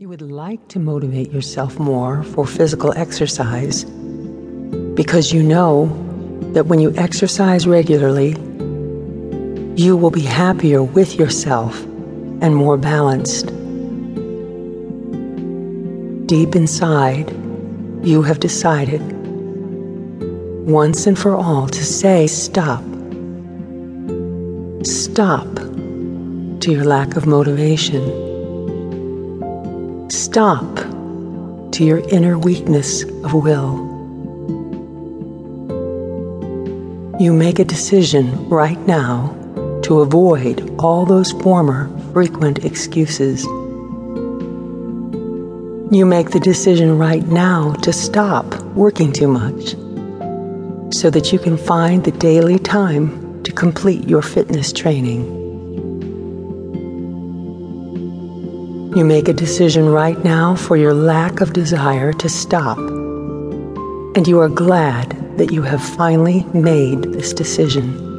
You would like to motivate yourself more for physical exercise because you know that when you exercise regularly, you will be happier with yourself and more balanced. Deep inside, you have decided once and for all to say stop. Stop to your lack of motivation Stop to your inner weakness of will. You make a decision right now to avoid all those former frequent excuses. You make the decision right now to stop working too much so that you can find the daily time to complete your fitness training. You make a decision right now for your lack of desire to stop. And you are glad that you have finally made this decision.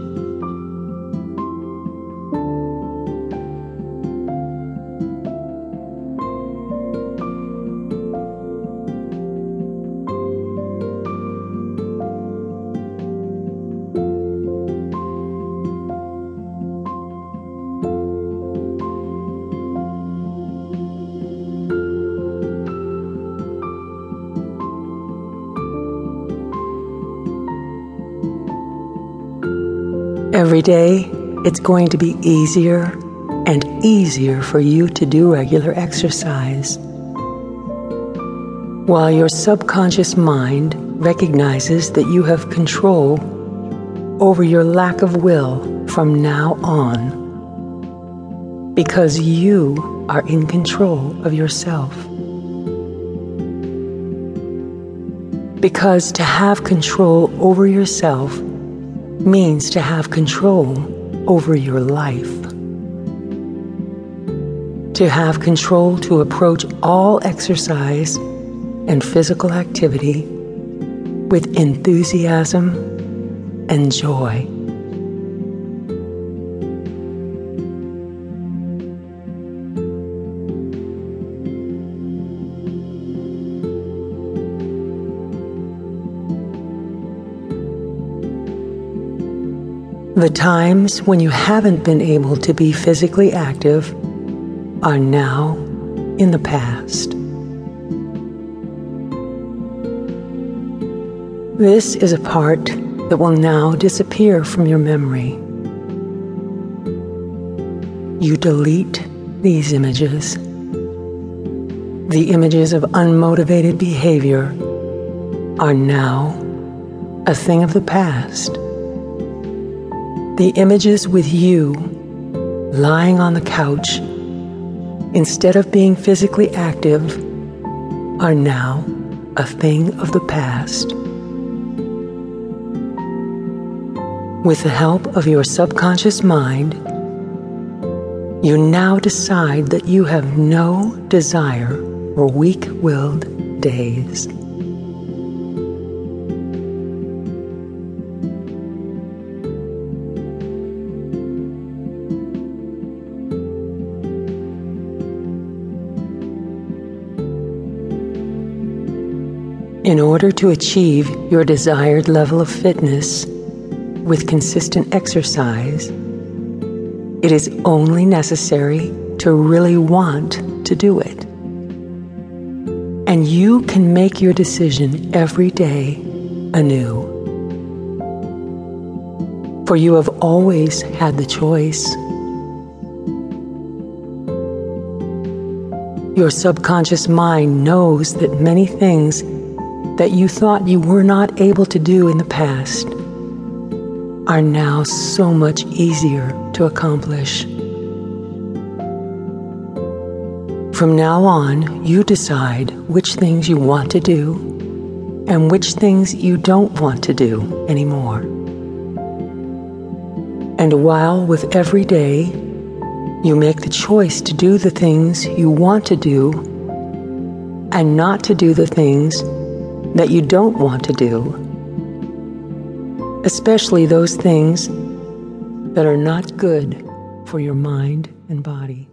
Every day, it's going to be easier and easier for you to do regular exercise. While your subconscious mind recognizes that you have control over your lack of will from now on, because you are in control of yourself. Because to have control over yourself means to have control over your life. To have control to approach all exercise and physical activity with enthusiasm and joy. The times when you haven't been able to be physically active are now in the past. This is a part that will now disappear from your memory. You delete these images. The images of unmotivated behavior are now a thing of the past. The images with you lying on the couch instead of being physically active are now a thing of the past. With the help of your subconscious mind, you now decide that you have no desire for weak willed days. In order to achieve your desired level of fitness with consistent exercise, it is only necessary to really want to do it. And you can make your decision every day anew. For you have always had the choice. Your subconscious mind knows that many things that you thought you were not able to do in the past are now so much easier to accomplish. From now on, you decide which things you want to do and which things you don't want to do anymore. And while with every day you make the choice to do the things you want to do and not to do the things that you don't want to do, especially those things that are not good for your mind and body.